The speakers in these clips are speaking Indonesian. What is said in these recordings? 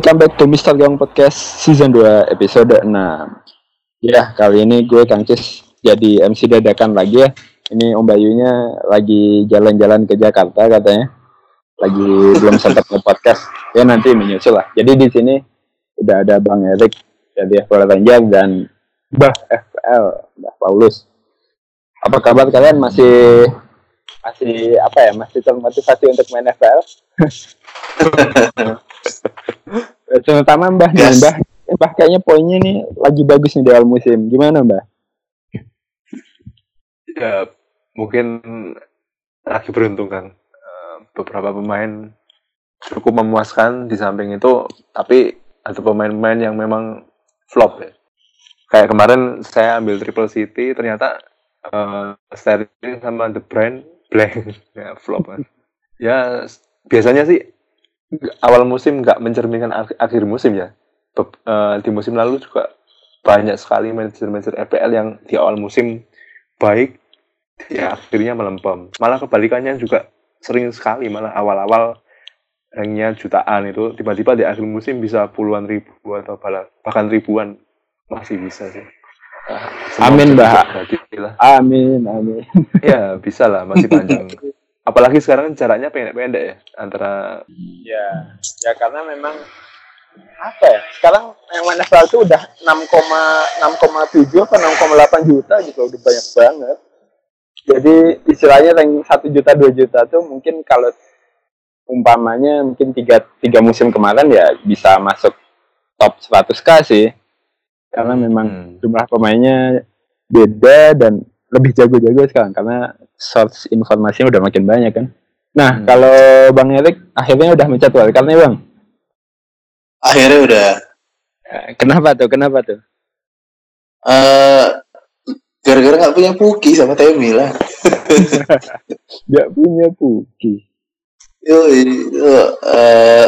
Welcome back to Mr. Gong Podcast Season 2 episode 6 Ya, kali ini gue Kang Cis jadi MC dadakan lagi ya. Ini Om Bayunya lagi jalan-jalan ke Jakarta katanya. Lagi belum sempat nge-podcast Ya nanti menyusul lah. Jadi di sini udah ada Bang Erik Jadi Ranger dan Mbah FL Mbah Paulus. Apa kabar kalian? Masih masih apa ya? Masih termotivasi untuk main FPL terutama Mbah nih Yes. Mbah. Mbah kayaknya poinnya nih lagi bagus nih di awal musim. Gimana Mbah? Ya mungkin lagi beruntung kan. Eh, beberapa pemain cukup memuaskan di samping itu tapi ada pemain-pemain yang memang flop ya. Kayak kemarin saya ambil triple city ternyata uh, Sterling sama The Brand blank. Ya flop kan ya biasanya sih awal musim nggak mencerminkan ak- akhir musim ya. Be- eh, di musim lalu juga banyak sekali manajer-manajer EPL yang di awal musim baik ya akhirnya melempem. Malah kebalikannya juga sering sekali malah awal-awal ranknya jutaan itu tiba-tiba di akhir musim bisa puluhan ribu atau bahkan ribuan. Masih bisa sih. Ah, Amin, Mbak. amin amin. Ya bisa lah masih panjang apalagi sekarang kan jaraknya pendek-pendek ya antara ya ya karena memang apa ya sekarang yang FPL itu udah 6,6,7 apa 6,8 juta gitu udah banyak banget jadi istilahnya rank 1 juta 2 juta tuh mungkin kalau umpamanya mungkin tiga tiga musim kemarin ya bisa masuk top 100k sih karena memang Hmm. jumlah pemainnya beda dan lebih jago-jago sekarang karena source informasinya udah makin banyak kan. Nah, Hmm. kalau Bang Erik akhirnya udah nih Bang. akhirnya udah Eh, Kenapa tuh? Kenapa tuh? eh gara-gara nggak punya Puki sama Temi lah Gak punya Puki. yo itu eh,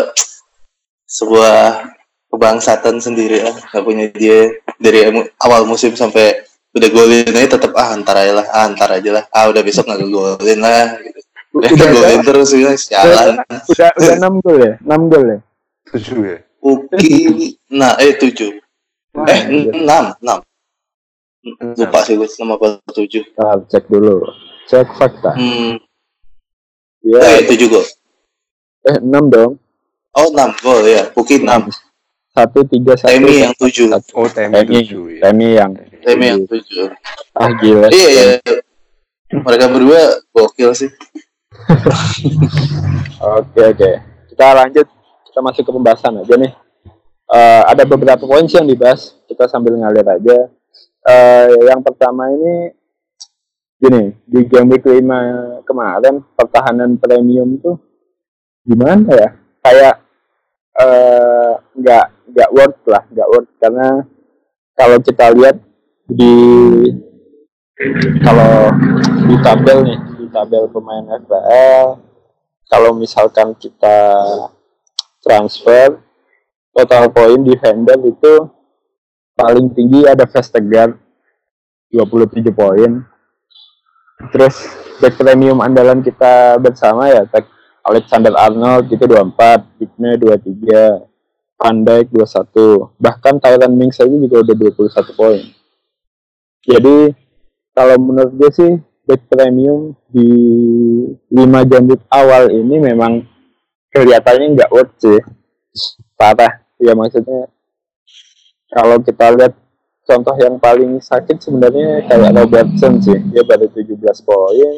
sebuah kebangsaan sendiri lah nggak punya dia dari awal musim sampai udah golin aja tetap ah antar aja lah ah antar aja lah. Ah udah besok nggak golin lah. Gitu. udah Udah golin terus ya sialan Udah udah 6 gol ya? 6 gol ya? tujuh ya? Puki nah eh tujuh. Wah, eh anjir. enam enam. Lupa sih gue nama apa tujuh. Bentar, cek dulu. Cek fakta. hmm, Ya, eh tujuh gol. Eh 6 dong. oh enam gol ya. Puki enam. 1 3 1. Temi yang tujuh. oh Temi, tujuh ya. Temi yang Temi yang tujuh ah gila. iya iya mereka berdua gokil sih Oke oke. Kita lanjut. Kita masuk ke pembahasan aja nih. Eh, ada beberapa poin sih yang dibahas. Kita sambil ngalir aja. Eh, yang pertama ini gini di game week 5 kemarin pertahanan premium tuh gimana ya? Kayak eh, nggak nggak worth lah, nggak worth karena kalau kita lihat di kalau di tabel nih di tabel pemain FPL kalau misalkan kita transfer total poin defender itu paling tinggi ada Vestergaard 27 poin. Terus back premium andalan kita bersama ya Alexander Arnold itu 24 Digne 23 Van Dijk 21 bahkan Thailand Mings aja juga udah 21 poin jadi kalau menurut gue sih back premium di 5 jam week awal ini memang kelihatannya nggak worth sih. Parah. Ya maksudnya kalau kita lihat contoh yang paling sakit sebenarnya kayak Robertson sih. Dia baru 17 poin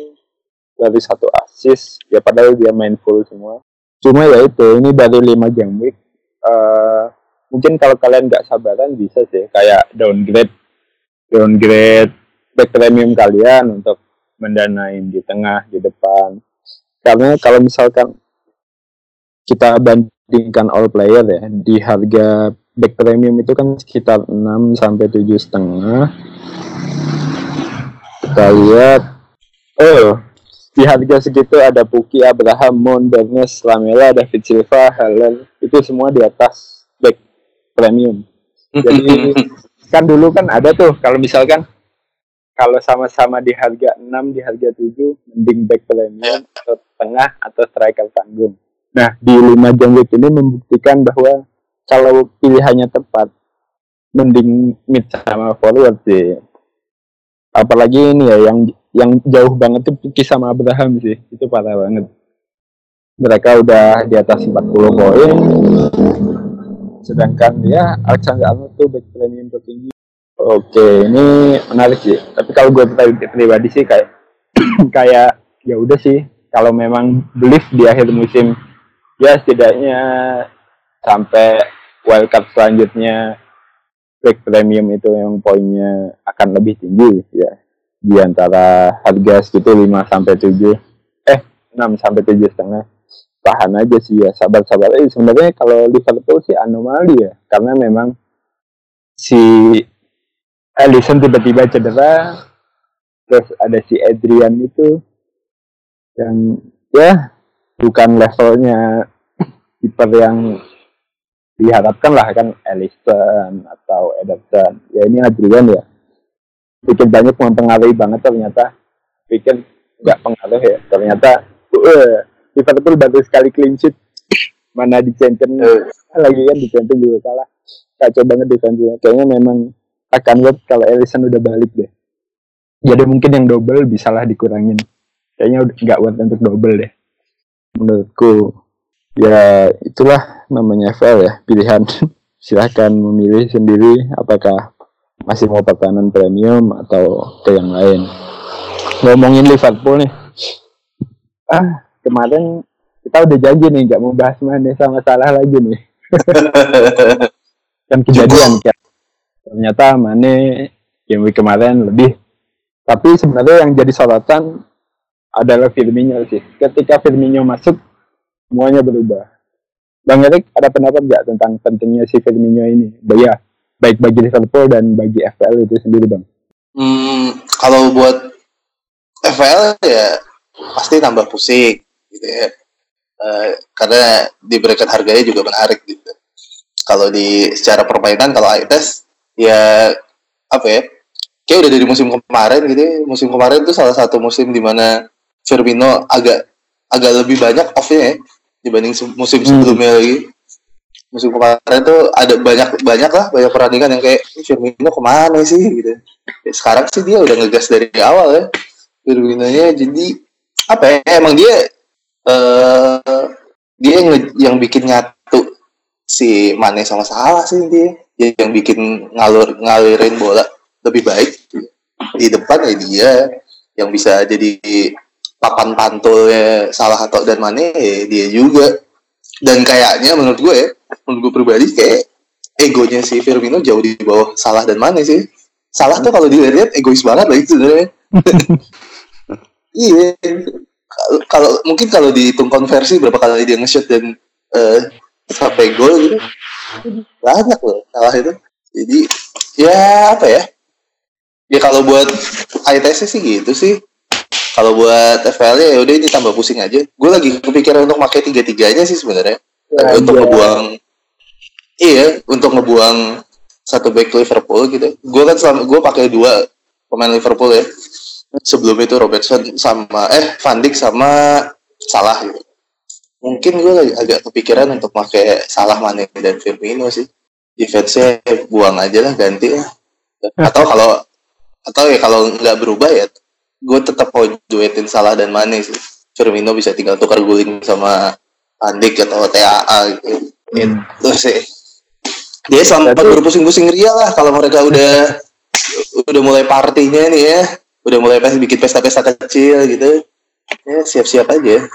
dari satu assist. Ya padahal dia main full semua. Cuma ya itu ini baru 5 jam week. Eh, mungkin kalau kalian nggak sabaran bisa sih kayak downgrade downgrade back premium kalian untuk mendanain di tengah di depan. Karena kalau misalkan kita bandingkan all player ya di harga back premium itu kan sekitar 6 sampai tujuh setengah. Kita lihat. Oh di harga segitu ada Puki, Abraham, Mon, Bernes, Lamela, David Silva, Helen. Itu semua di atas back premium. Jadi kan dulu kan ada tuh kalau misalkan kalau sama-sama di harga 6 di harga 7 mending back premium atau tengah atau striker tanggung. Nah, di 5 jam ini membuktikan bahwa kalau pilihannya tepat mending mid sama forward sih. Apalagi ini ya yang yang jauh banget tuh Puki sama Abraham sih itu parah banget. Mereka udah di atas 40 poin sedangkan ya Alexander Arnold tuh back premium tertinggi oke ini menarik sih. Tapi kalau gue pribadi sih kayak kayak ya udah sih. Kalau memang belief di akhir musim ya setidaknya sampai wildcard selanjutnya back premium itu yang poinnya akan lebih tinggi ya. Di antara harga segitu 5 sampai 7 eh 6 sampai 7 setengah tahan aja sih ya sabar-sabar. Eh sebenarnya kalau Liverpool sih anomali ya karena memang si Alisson tiba-tiba cedera terus ada si Adrian itu yang ya bukan levelnya kiper yang diharapkan lah kan Alisson atau Ederson. Ya ini Adrian ya. Bikin banyak mempengaruhi banget ternyata. Pikir nggak pengaruh ya ternyata uh, Liverpool baru sekali clean sheet. Mana di Champions uh. lagi kan di Champions juga kalah. Kacau banget defense kayaknya memang akan worth kalau Alisson udah balik deh. Jadi mungkin yang double bisalah dikurangin. Kayaknya udah nggak worth untuk double deh. Menurutku ya itulah namanya FL ya pilihan. Silahkan memilih sendiri apakah masih mau pertahanan premium atau ke yang lain. Ngomongin Liverpool nih. Ah kemarin kita udah janji nih nggak mau bahas mana sama salah lagi nih kan kejadian ya ternyata Mane game week kemarin lebih tapi sebenarnya yang jadi sorotan adalah Firmino sih ketika Firmino masuk semuanya berubah. Bang Erik ada pendapat nggak tentang pentingnya si Firmino ini? Ya, baik bagi Liverpool dan bagi FPL itu sendiri, Bang. Hmm, kalau buat FPL ya pasti tambah pusing gitu ya. Uh, karena diberikan harganya juga menarik gitu. Kalau di secara permainan kalau ITES ya apa ya? Kayak udah dari musim kemarin gitu. Ya. Musim kemarin itu salah satu musim di mana Firmino agak agak lebih banyak off-nya ya dibanding musim hmm. sebelumnya lagi musim kemarin tuh ada banyak banyak lah banyak perandingan yang kayak Firmino ke mana sih gitu ya, sekarang sih dia udah ngegas dari awal ya Firmino nya jadi apa ya emang dia uh, dia yang, yang bikin nyatu si Mane sama Salah sih dia yang bikin ngalur ngalirin bola lebih baik di depan ya dia. Yang bisa jadi papan pantulnya salah atau dan mana ya dia juga. Dan kayaknya menurut gue ya menurut gue pribadi kayak egonya si Firmino jauh di bawah salah dan mana sih. Salah tuh kalau dilihat egois banget lah itu sebenarnya. Iya kalau mungkin kalau dihitung konversi berapa kali dia nge-shoot dan uh, sampai gol gitu banyak loh salah itu jadi ya apa ya ya kalau buat ITS sih gitu sih kalau buat FPL ya udah ini tambah pusing aja. Gue lagi kepikiran untuk pakai tiga tiganya sih sebenarnya. Ya, untuk ngebuang iya untuk ngebuang satu back Liverpool gitu. Gue kan selama gue pakai dua pemain Liverpool ya. Sebelum itu Robertson sama eh Van Dijk sama Salah gitu. Mungkin gue lagi agak kepikiran untuk pakai Salah Mane dan Firmino sih. Defense-nya buang aja lah ganti lah. Atau kalau atau ya kalau nggak berubah ya gue tetap mau duetin Salah dan Mane sih. Firmino bisa tinggal tukar guling sama Andik atau TAA gitu. Hmm. Itu sih. Dia sampai berpusing-pusing ria lah kalau mereka udah udah mulai partinya nih ya. Udah mulai pes bikin pesta-pesta kecil gitu. Ya siap-siap aja.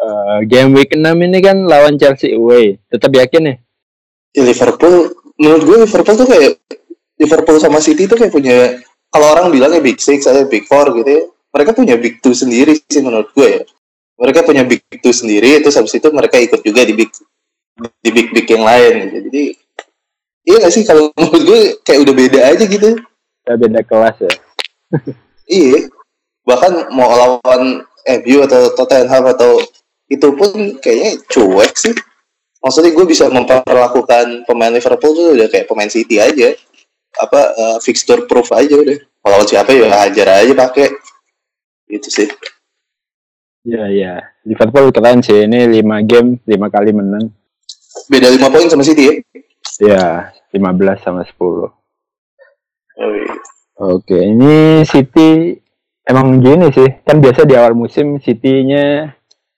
uh, game week 6 ini kan lawan Chelsea away. Tetap yakin ya? ya Liverpool menurut gue Liverpool tuh kayak Liverpool sama City tuh kayak punya kalau orang bilangnya big six atau big four gitu ya, mereka punya big two sendiri sih menurut gue ya. Mereka punya big two sendiri, itu habis itu mereka ikut juga di big di big big yang lain gitu. Jadi iya gak sih kalau menurut gue kayak udah beda aja gitu. Ya beda kelas ya. Iya. Bahkan mau lawan MU atau Tottenham atau itu pun kayaknya cuek sih. Maksudnya gue bisa memperlakukan pemain Liverpool tuh udah kayak pemain City aja apa uh, fixture proof aja udah kalau siapa ya hajar aja pakai gitu sih ya ya Liverpool keren sih ini lima game lima kali menang beda 5 poin sama City ya. Ya, 15 sama 10. Oh, iya. Oke, ini City emang gini sih. Kan biasa di awal musim City-nya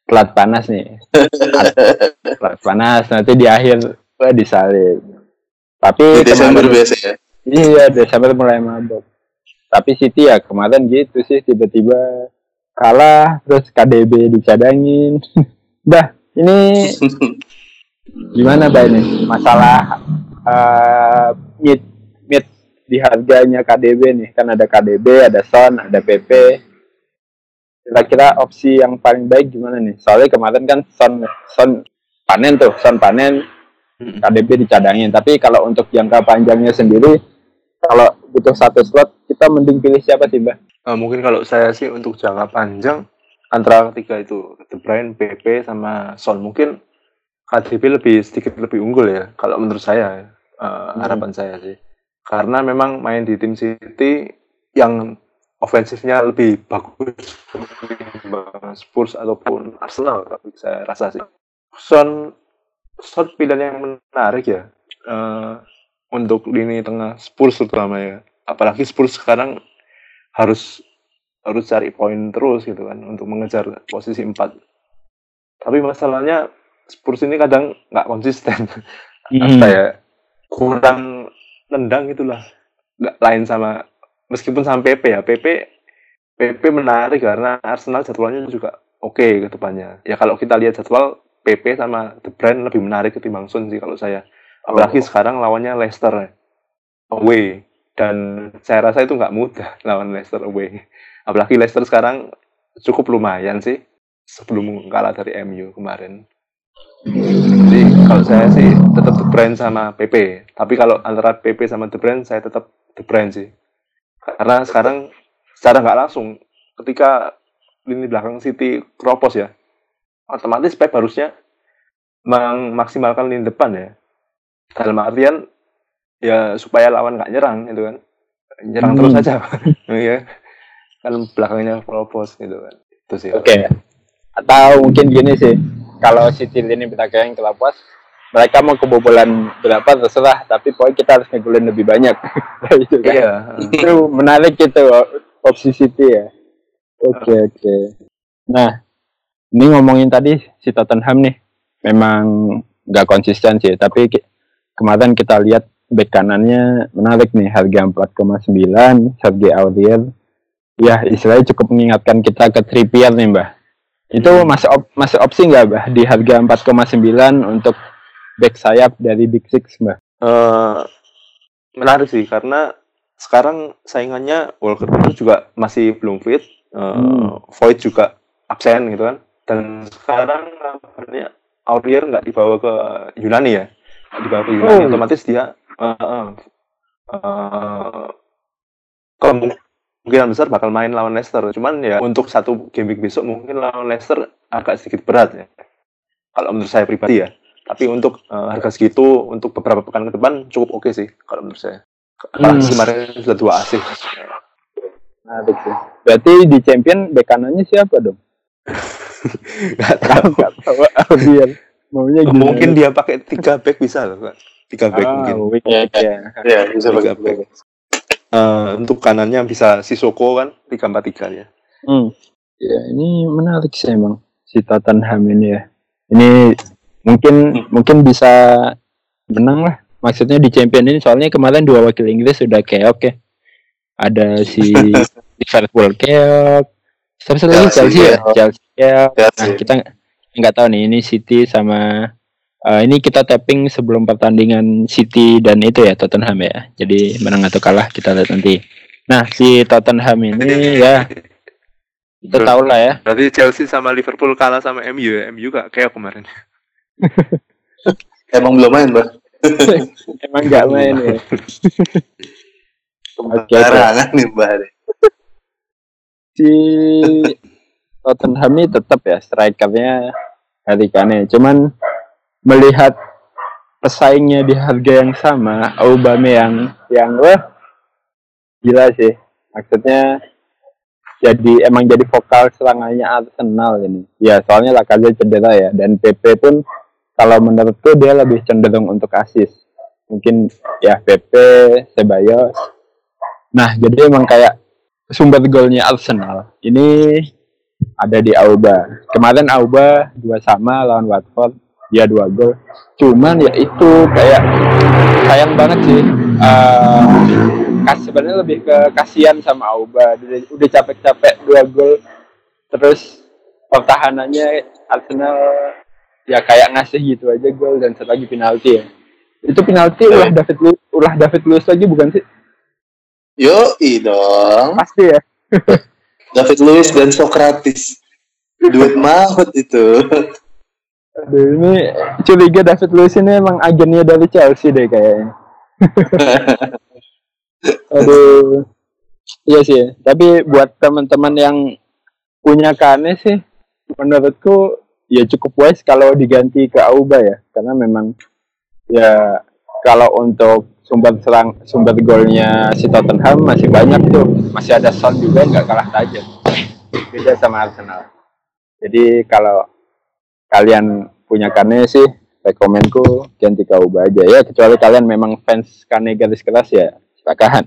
telat panas nih. telat panas, nanti di akhir wah disalib. Tapi Di Desember kemarin- biasa ya. Iya, Desember mulai mabok. Tapi City ya kemarin gitu sih tiba-tiba kalah terus KDB dicadangin. Bah, ini gimana Bah ini? Masalah eh mid di harganya KDB nih. Kan ada KDB, ada Son, ada PP. Kira-kira opsi yang paling baik gimana nih? Soalnya kemarin kan Son Son panen tuh, Son panen KDB dicadangin. Tapi kalau untuk jangka panjangnya sendiri, kalau butuh satu slot, kita mending pilih siapa sih, Mbak? Eh, mungkin kalau saya sih untuk jangka panjang antara ketiga itu De Bruyne, PP sama Son mungkin KDB lebih sedikit lebih unggul ya kalau menurut saya eh, harapan saya sih karena memang main di tim City yang ofensifnya lebih bagus Spurs ataupun Arsenal tapi saya rasa sih. Son Son pilihan yang menarik ya eh, untuk lini tengah Spurs terutama ya. Apalagi Spurs sekarang harus harus cari poin terus gitu kan untuk mengejar posisi 4 tapi masalahnya Spurs ini kadang nggak konsisten. Apa ya kurang nendang itulah. Nggak lain sama meskipun sama PP ya PP PP menarik karena Arsenal jadwalnya juga oke ke depannya. Ya kalau kita lihat jadwal PP sama De Bruyne lebih menarik ketimbang Son sih kalau saya. Apalagi sekarang lawannya Leicester away. Dan saya rasa itu nggak mudah lawan Leicester away. Apalagi Leicester sekarang cukup lumayan sih sebelum kalah dari MU kemarin. Jadi kalau saya sih tetap De Bruyne sama PP tapi kalau antara PP sama De Bruyne saya tetap De Bruyne sih. Karena sekarang secara nggak langsung ketika lini belakang City keropos ya otomatis Pep harusnya memaksimalkan lini depan ya. Dalam artian ya supaya lawan nggak nyerang gitu kan. Nyerang Hmm. terus aja. Ya kan belakangnya keropos gitu kan. Itu sih. Oke. Atau mungkin gini sih, kalau City ini belakang yang kelapos, mereka mau kebobolan berapa terserah, tapi pokoknya kita harus ngegolin lebih banyak. itu kan. iya Itu menarik itu opsi City ya. Oke oke. Nah, ini ngomongin tadi si Tottenham nih, memang nggak konsisten sih, tapi kemarin kita lihat bek kanannya menarik nih, harga 4,9, Sergei Aurier. Ya, istilahnya cukup mengingatkan kita ke Trippier nih, Mbah. Itu masih op- masih opsi nggak, Mbah, di harga 4,9 untuk back sayap dari Big Six, Mbah? Eh, menarik sih karena sekarang saingannya Walker Peters juga masih belum fit Eh, Hmm. Void juga absen gitu kan dan sekarang kabarnya Aurier nggak dibawa ke Yunani ya Nggak dibawa ke Yunani Oh. otomatis dia eh, eh, eh, kemungkinan besar bakal main lawan Leicester cuman ya untuk satu game week besok mungkin lawan Leicester agak sedikit berat ya kalau menurut saya pribadi ya tapi untuk eh, harga segitu untuk beberapa pekan ke depan cukup oke sih kalau menurut saya apalagi Hmm. kemarin sudah dua assist Menarik sih. Berarti di champion bek kanannya siapa dong? nggak tahu Nggak tahu Aurier. Maunya gimana? mungkin dia pakai tiga back bisa loh Kak. tiga back ah, mungkin weak Ya, ya. Ya, bisa Tiga pakai. back. Eh, untuk kanannya bisa Sisoko kan tiga empat tiga ya Hmm. Ya, ini menarik sih emang si Tottenham ini ya. Ini mungkin mungkin bisa menang lah. Maksudnya di champion ini soalnya kemarin dua wakil Inggris sudah keok ya. Ada si Liverpool keok. Siapa satu lagi Chelsea Chelsea ya? Chelsea keok. Nah, kita nggak- tahu nih ini City sama eh, ini kita tapping sebelum pertandingan City dan itu ya Tottenham ya. Jadi menang atau kalah kita lihat nanti. Nah, si Tottenham ini ya kita tahu lah ya. berarti Chelsea sama Liverpool kalah sama MU ya MU gak kayak kemarin Emang belum main, Bang. Emang nggak main ya. Karangan nih, Mbak. Si Tottenham ini tetap ya strikernya Harry Kane. Cuman melihat pesaingnya di harga yang sama, Aubameyang yang wah gila sih. Maksudnya jadi emang jadi vokal serangannya Arsenal ini. Ya soalnya Lacazette cedera ya dan PP pun kalau menurutku dia lebih cenderung untuk asis. Mungkin ya PP, Sebayos. Nah, jadi emang kayak sumber golnya Arsenal. Ini ada di Auba. Kemarin Auba dua sama lawan Watford, dia dua gol. Cuman ya itu kayak sayang banget sih. Uh, kas sebenarnya lebih ke kasihan sama Auba. Udah, udah capek-capek dua gol, terus pertahanannya Arsenal ya kayak ngasih gitu aja gol dan satu lagi penalti ya. Itu penalti ulah David Lu, ulah David Luiz lagi bukan sih? Yo, dong. Pasti ya. David Luiz dan Socrates. Duit mahut itu. Aduh, ini curiga David Luiz ini emang agennya dari Chelsea deh kayaknya. Aduh. Iya sih, tapi buat teman-teman yang punya Kane sih, menurutku ya cukup wise kalau diganti ke Auba ya, karena memang ya kalau untuk sumber serang sumber golnya si Tottenham masih banyak tuh, masih ada Son juga nggak kalah tajam, beda sama Arsenal. Jadi kalau kalian punya Kane sih, rekomenku ganti ke Auba aja ya, kecuali kalian memang fans Kane garis keras ya, silakan.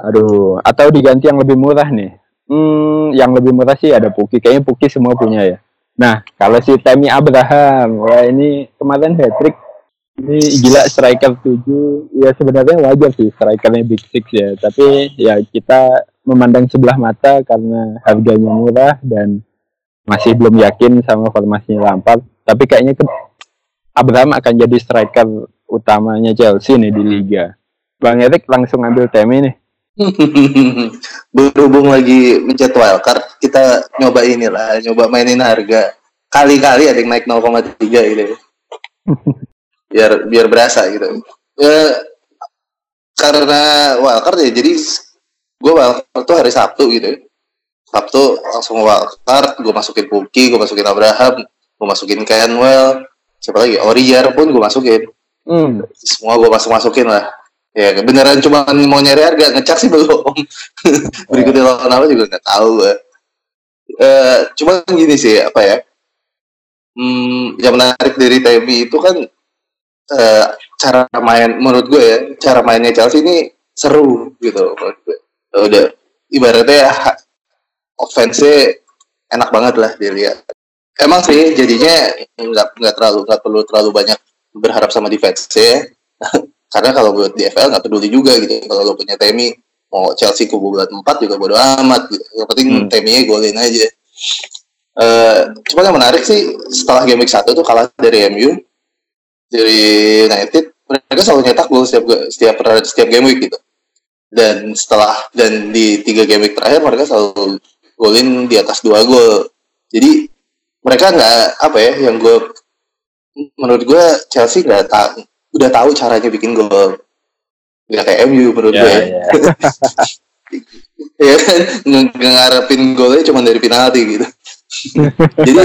Aduh, atau diganti yang lebih murah nih. Hmm, yang lebih murah sih ada Puki. Kayaknya Puki semua punya ya. Nah, kalau si Temi Abraham, wah ini kemarin hat trick. Ini gila striker 7. Ya sebenarnya wajar sih strikernya Big Six ya. Tapi ya kita memandang sebelah mata karena harganya murah dan masih belum yakin sama formasinya Lampard. Tapi kayaknya ke Abraham akan jadi striker utamanya Chelsea nih di Liga. Bang Erik langsung ambil Temi nih. Berhubung lagi mencet wildcard, kita nyoba inilah, nyoba mainin harga. Kali-kali ada yang naik 0,3 gitu. Biar biar berasa gitu. Ya, karena wildcard ya, jadi gue wildcard tuh hari Sabtu gitu. Sabtu langsung wildcard, gue masukin Puki, gue masukin Abraham, gue masukin Kenwell, siapa lagi, Oriar pun gue masukin. Hmm. Semua gue masuk masukin lah Ya beneran cuma mau nyari harga ngecek sih belum. Berikutnya lawan apa juga nggak tahu gue. Uh, cuma gini sih apa ya? Hmm, yang menarik dari TMI itu kan uh, cara main menurut gue ya cara mainnya Chelsea ini seru gitu menurut gue. Udah ibaratnya ya offense enak banget lah dilihat. Emang sih jadinya nggak nggak terlalu nggak perlu terlalu banyak berharap sama defense ya. karena kalau buat di FL nggak peduli juga gitu kalau lo punya Temi mau Chelsea kubu bulat empat juga bodo amat gitu. yang penting hmm. Temi golin aja uh, cuma yang menarik sih setelah game week satu tuh kalah dari MU dari United mereka selalu nyetak gol setiap setiap setiap game week gitu dan setelah dan di tiga game week terakhir mereka selalu golin di atas dua gol jadi mereka nggak apa ya yang gue menurut gue Chelsea nggak udah tahu caranya bikin gol. Nggak kayak MU menurut yeah, gue yeah. ya. Kan? Ngarepin golnya cuma dari penalti gitu. Jadi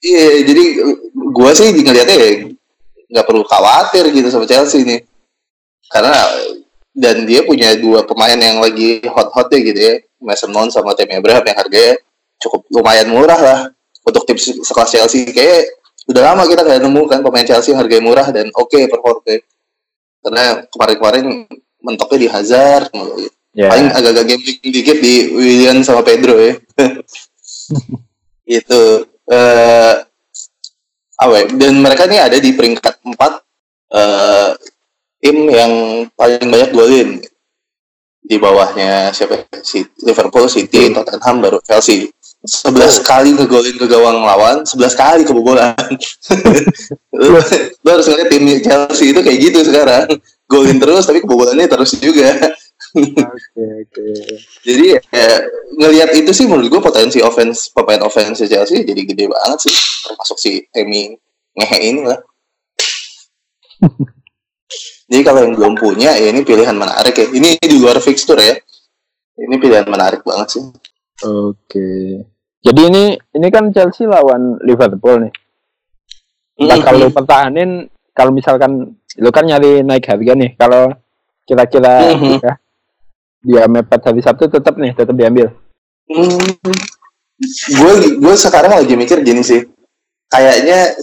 iya jadi gue sih ngeliatnya ya nggak perlu khawatir gitu sama Chelsea nih. Karena dan dia punya dua pemain yang lagi hot-hotnya gitu ya. Mason Mount sama Tammy Abraham yang harganya cukup lumayan murah lah untuk tim sekelas Chelsea. Kayak udah lama kita nggak nemu kan pemain Chelsea harganya murah dan oke okay performnya karena kemarin-kemarin mentoknya di Hazard yeah. paling agak-agak gambling dikit di William sama Pedro ya. Itu uh, apa ya? dan mereka nih ada di peringkat 4 uh, tim yang paling banyak golin. Di bawahnya siapa? Si Liverpool City Tottenham baru Chelsea sebelas oh. kali ngegolin ke gawang lawan, sebelas kali kebobolan. lu, lu harus ngeliat tim Chelsea itu kayak gitu sekarang. Golin terus tapi kebobolannya terus juga. Oke, okay, Okay. Jadi ya, ngelihat itu sih menurut gue potensi offense pemain offense Chelsea jadi gede banget sih. Termasuk si Emi ngehe ini lah. jadi kalau yang belum punya ya ini pilihan menarik ya. Ini di luar fixture ya. Ini pilihan menarik banget sih. Oke. Jadi ini ini kan Chelsea lawan Liverpool nih. Nah, mm -hmm. kalau pertahanin kalau misalkan lu kan nyari naik harga nih, kalau kira-kira mm -hmm. ya, dia mepet hari Sabtu tetap nih, tetap diambil. Gue mm, gue sekarang lagi mikir gini sih. Kayaknya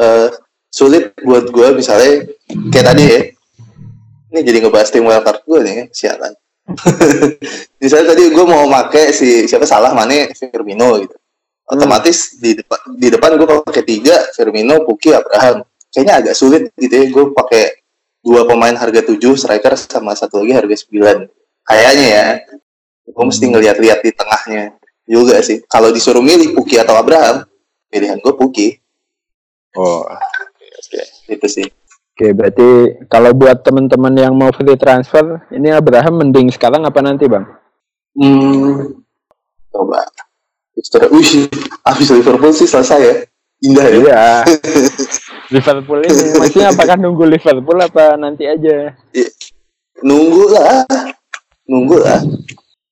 uh, sulit buat gue misalnya kayak tadi ya ini jadi ngebahas tim wildcard gue nih sialan misalnya tadi gue mau make si siapa salah mana Firmino gitu. Otomatis di depan di depan gue pakai tiga Firmino Puki Abraham. Kayaknya agak sulit gitu ya gue pakai dua pemain harga tujuh striker sama satu lagi harga sembilan. Kayaknya ya. Gue mesti ngeliat-liat di tengahnya juga sih. Kalau disuruh milih Puki atau Abraham pilihan gue Puki. Oh, oke. itu sih Oke, berarti kalau buat teman-teman yang mau free transfer, ini Abraham mending sekarang apa nanti, Bang? Hmm, coba. Fixture, wih, habis Liverpool sih selesai ya. Indah ya. Iya. Liverpool ini maksudnya apakah nunggu Liverpool apa nanti aja? Nunggu lah, nunggu lah.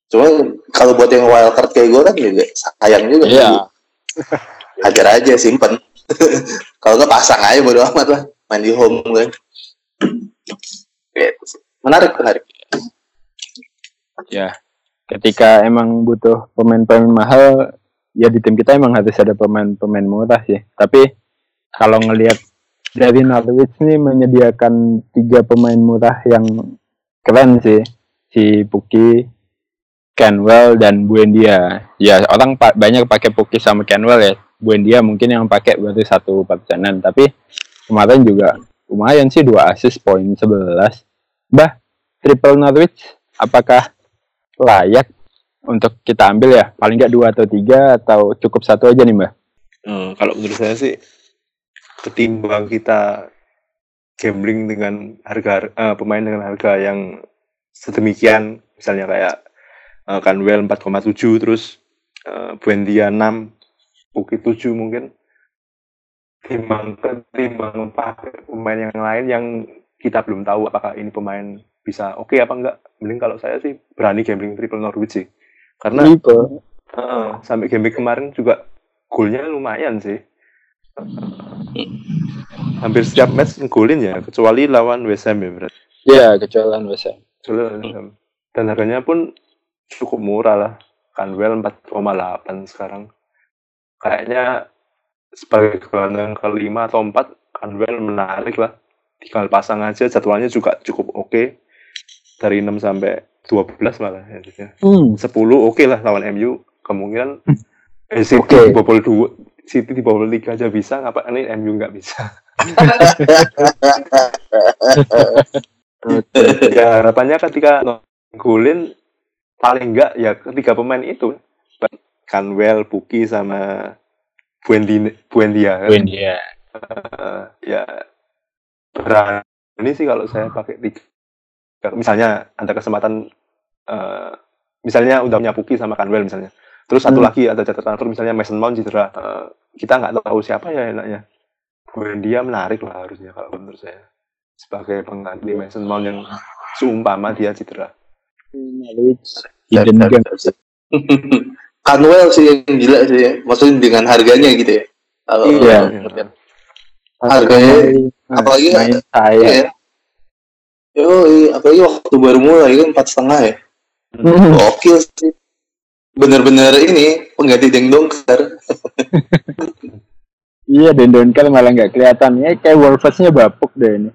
Cuma kalau buat yang wildcard kayak gue kan juga sayang juga. Iya. Hajar aja simpen. kalau nggak pasang aja bodo amat lah. Main di home kan. Menarik, menarik. Ya. Ketika emang butuh pemain-pemain mahal, ya di tim kita emang harus ada pemain-pemain murah sih. Tapi kalau ngelihat dari Norwich nih menyediakan tiga pemain murah yang keren sih. Si Puki, Canwell dan Buendia. Ya orang pa- banyak pakai Puki sama Canwell ya. Buendia mungkin yang pakai baru satu persenan. Tapi kemarin juga lumayan sih dua assist poin 11. Bah, triple Norwich apakah layak untuk kita ambil ya? Paling nggak dua atau tiga atau cukup satu aja nih mbak? Eh, kalau menurut saya sih ketimbang kita gambling dengan harga eh, pemain dengan harga yang sedemikian misalnya kayak eh, Canwell 4,7 terus eh, Buendia 6 Puki 7 mungkin timbang ketimbang pakai pemain yang lain yang kita belum tahu apakah ini pemain bisa oke apa enggak mending kalau saya sih berani gambling triple Norwich sih karena Triple. Heeh, sampai game kemarin juga golnya lumayan sih. Hampir setiap match ngegolin ya, kecuali lawan West Ham ya berarti. Ya kecuali West Ham. Kecuali lawan West Ham. Dan harganya pun cukup murah lah. Canwell 4,8 sekarang. Kayaknya sebagai gelandang kelima atau empat, Canwell menarik lah. Tinggal pasang aja, jadwalnya juga cukup oke. Dari 6 sampai 12 malah ya. Hmm. 10 oke lah lawan MU kemungkinan eh, City Oke. dibobol dua City dibobol tiga aja bisa ngapain ini MU nggak bisa ya harapannya ketika golin paling enggak ya ketiga pemain itu Canwell, Puki sama Buendi, Buendia kan? Buendia. Eh, ya berani sih kalau saya pakai tiga misalnya ada kesempatan eh, misalnya udah punya Puki sama Canwell misalnya terus satu Hmm. lagi ada jatah transfer misalnya Mason Mount cedera Eh, kita nggak tahu siapa ya enaknya Buendia menarik lah harusnya kalau menurut saya sebagai pengganti Mason Mount yang seumpama dia cedera Norwich. Hidden. Canwell sih yang gila sih ya. Maksudnya dengan harganya gitu ya. Kalau Iya. Harganya, Nah, apalagi main Iya saya. ya. Yo, apalagi waktu baru mulai kan empat setengah ya. Hmm. Gokil sih. Bener-bener ini pengganti Deng Dongker. Iya, Dendonkel malah nggak kelihatan. Ya, kayak Wolves-nya bapuk deh ini.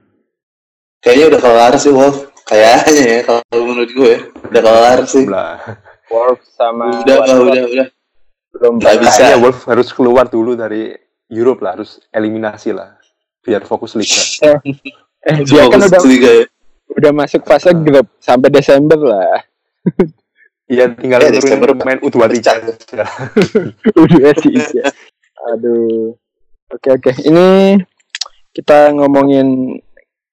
Kayaknya udah kelar sih Wolf. Kayaknya ya kalau menurut gue udah kelar sih. Wolves sama Udah, udah, udah, udah. belum Nggak bisa. Kayaknya Wolf harus keluar dulu dari Europe lah, harus eliminasi lah, biar fokus liga. Eh, dia kan udah Liga ya. udah masuk fase grup sampai Desember lah. Iya, tinggal Ya, Desember pemain U23 aja. udah sih. iya. Aduh. Oke oke. Ini kita ngomongin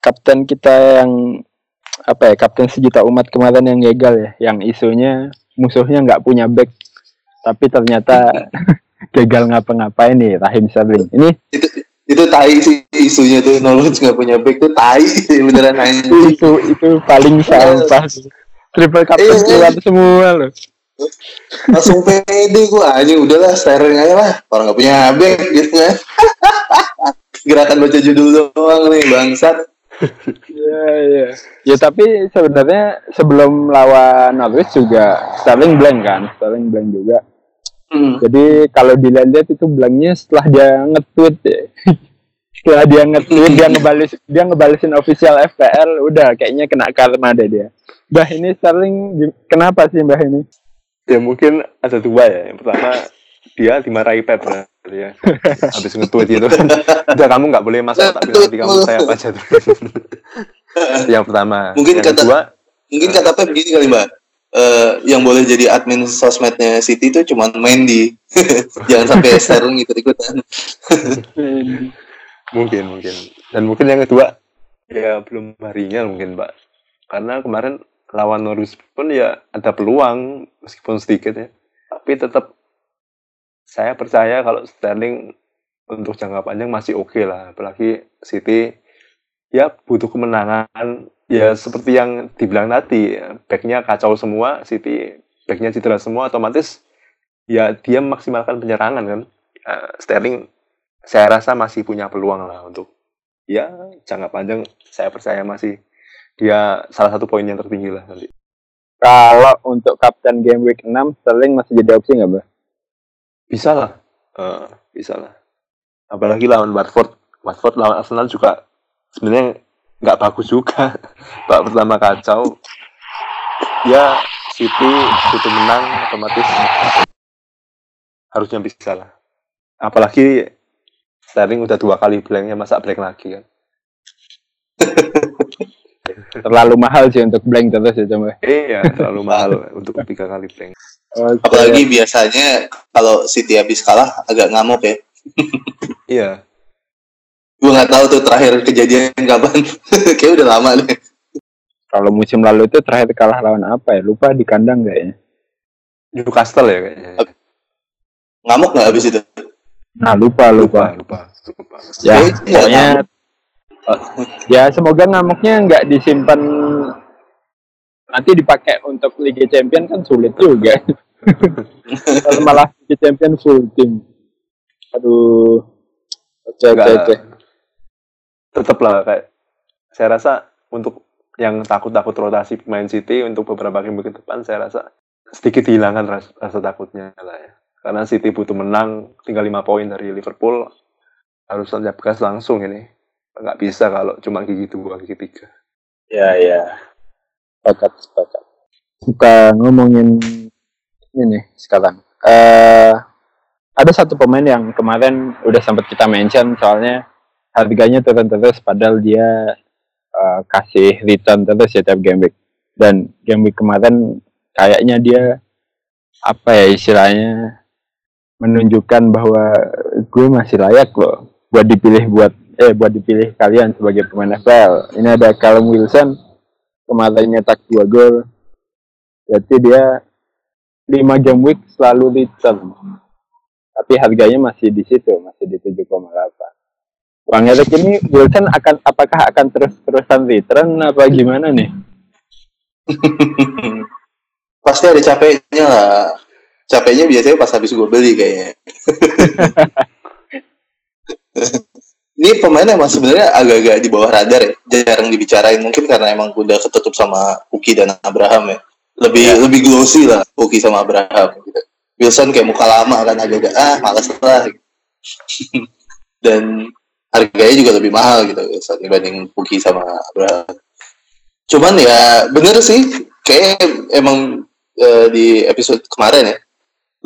kapten kita yang apa ya kapten sejuta umat kemarin yang gagal ya, yang isunya musuhnya nggak punya back, tapi ternyata gagal ngapa-ngapain nih Rahim Sterling. Ini Itu itu tai sih isunya tuh Norwich nggak punya back tuh tai sih beneran anjing. itu itu paling sampah. sih. Triple captain Iya. keluar semua loh. Langsung pede gue anjing udahlah Sterling aja lah. Orang nggak punya back gitu kan. Gerakan baca judul doang nih bangsat. Iya iya. Ya tapi sebenarnya sebelum lawan Norwich juga Sterling blank kan, Sterling blank juga. Hmm. Jadi kalau dilihat itu blanknya setelah dia nge-tweet ya. setelah dia nge-tweet dia ngebales dia ngebalesin official FPL udah kayaknya kena karma deh dia Mbah ini Sterling kenapa sih Mbah ini Ya mungkin ada dua ya. Yang pertama dia dimarahi Pep ya. Habis nge-tweet gitu. Udah kamu nggak boleh masuk tapi nanti kamu saya apa aja tuh. yang pertama. Mungkin yang kata- kedua, Mungkin kata Pep begini kali mbak. Eh, yang boleh jadi admin sosmednya City itu cuma Mendy. Jangan sampai Sterling ikut-ikutan. mungkin mungkin. Dan mungkin yang kedua ya belum harinya mungkin Pak. Karena kemarin lawan Norwich pun ya ada peluang meskipun sedikit ya. Tapi tetap saya percaya kalau Sterling untuk jangka panjang masih oke lah. Apalagi City ya butuh kemenangan. Ya seperti yang dibilang tadi, ya, backnya kacau semua, City backnya cedera semua, otomatis ya dia memaksimalkan penyerangan kan. Eh, Sterling saya rasa masih punya peluang lah untuk ya jangka panjang saya percaya masih dia salah satu poin yang tertinggi lah nanti. kalau untuk kapten game week 6 Sterling masih jadi opsi nggak Mbah Bisa lah, Eh, bisa lah. Apalagi lawan Watford, Watford lawan Arsenal juga sebenarnya nggak bagus juga. Pak pertama kacau, ya City butuh menang otomatis harusnya bisa lah. Apalagi Sterling udah dua kali blanknya masa blank lagi kan. terlalu mahal sih untuk blank terus ya coba Iya, terlalu mahal untuk tiga kali blank. Oke. Apalagi biasanya kalau City habis kalah agak ngamuk ya. Iya, Gue nggak tahu tuh terakhir kejadian kapan. Kayak udah lama deh. kalau musim lalu itu terakhir kalah lawan apa ya lupa di kandang kayaknya Newcastle ya kayaknya. Ngamuk nggak habis itu? nah lupa Lupa, lupa lupa, lupa. ya Kayaknya pokoknya ngamuk. ya semoga ngamuknya nggak disimpan nanti dipakai untuk Liga Champion kan sulit juga kalau malah Liga Champion full tim aduh oke oke oke tetap lah kayak saya rasa untuk yang takut-takut rotasi pemain City untuk beberapa game ke depan saya rasa sedikit dihilangkan rasa, rasa takutnya lah ya. Karena City butuh menang tinggal lima poin dari Liverpool harus tancap gas langsung ini. Nggak bisa kalau cuma gigi dua, gigi tiga. ya ya sepakat sepakat kita ngomongin ini sekarang eh ada satu pemain yang kemarin udah sempat kita mention soalnya harganya turun terus padahal dia eh, kasih return terus ya tiap game week dan game week kemarin kayaknya dia apa ya istilahnya menunjukkan bahwa gue masih layak loh buat dipilih buat eh buat dipilih kalian sebagai pemain FPL. Ini ada Callum Wilson kemarin nyetak dua gol. Berarti dia 5 game week selalu return. Tapi harganya masih di situ, masih di 7,8. Bang Erik ini Wilson akan apakah akan terus-terusan return apa gimana nih? Pasti ada capeknya lah. Capeknya biasanya pas habis gue beli kayaknya. Ini pemain emang sebenarnya agak-agak di bawah radar ya. Jarang dibicarain mungkin karena emang udah ketutup sama Uki dan Abraham ya. Lebih lebih glossy lah Uki sama Abraham gitu. Wilson kayak muka lama kan agak-agak ah males lah. dan harganya juga lebih mahal gitu Wilson dibanding Uki sama Abraham. Cuman ya bener sih kayak emang eh, di episode kemarin ya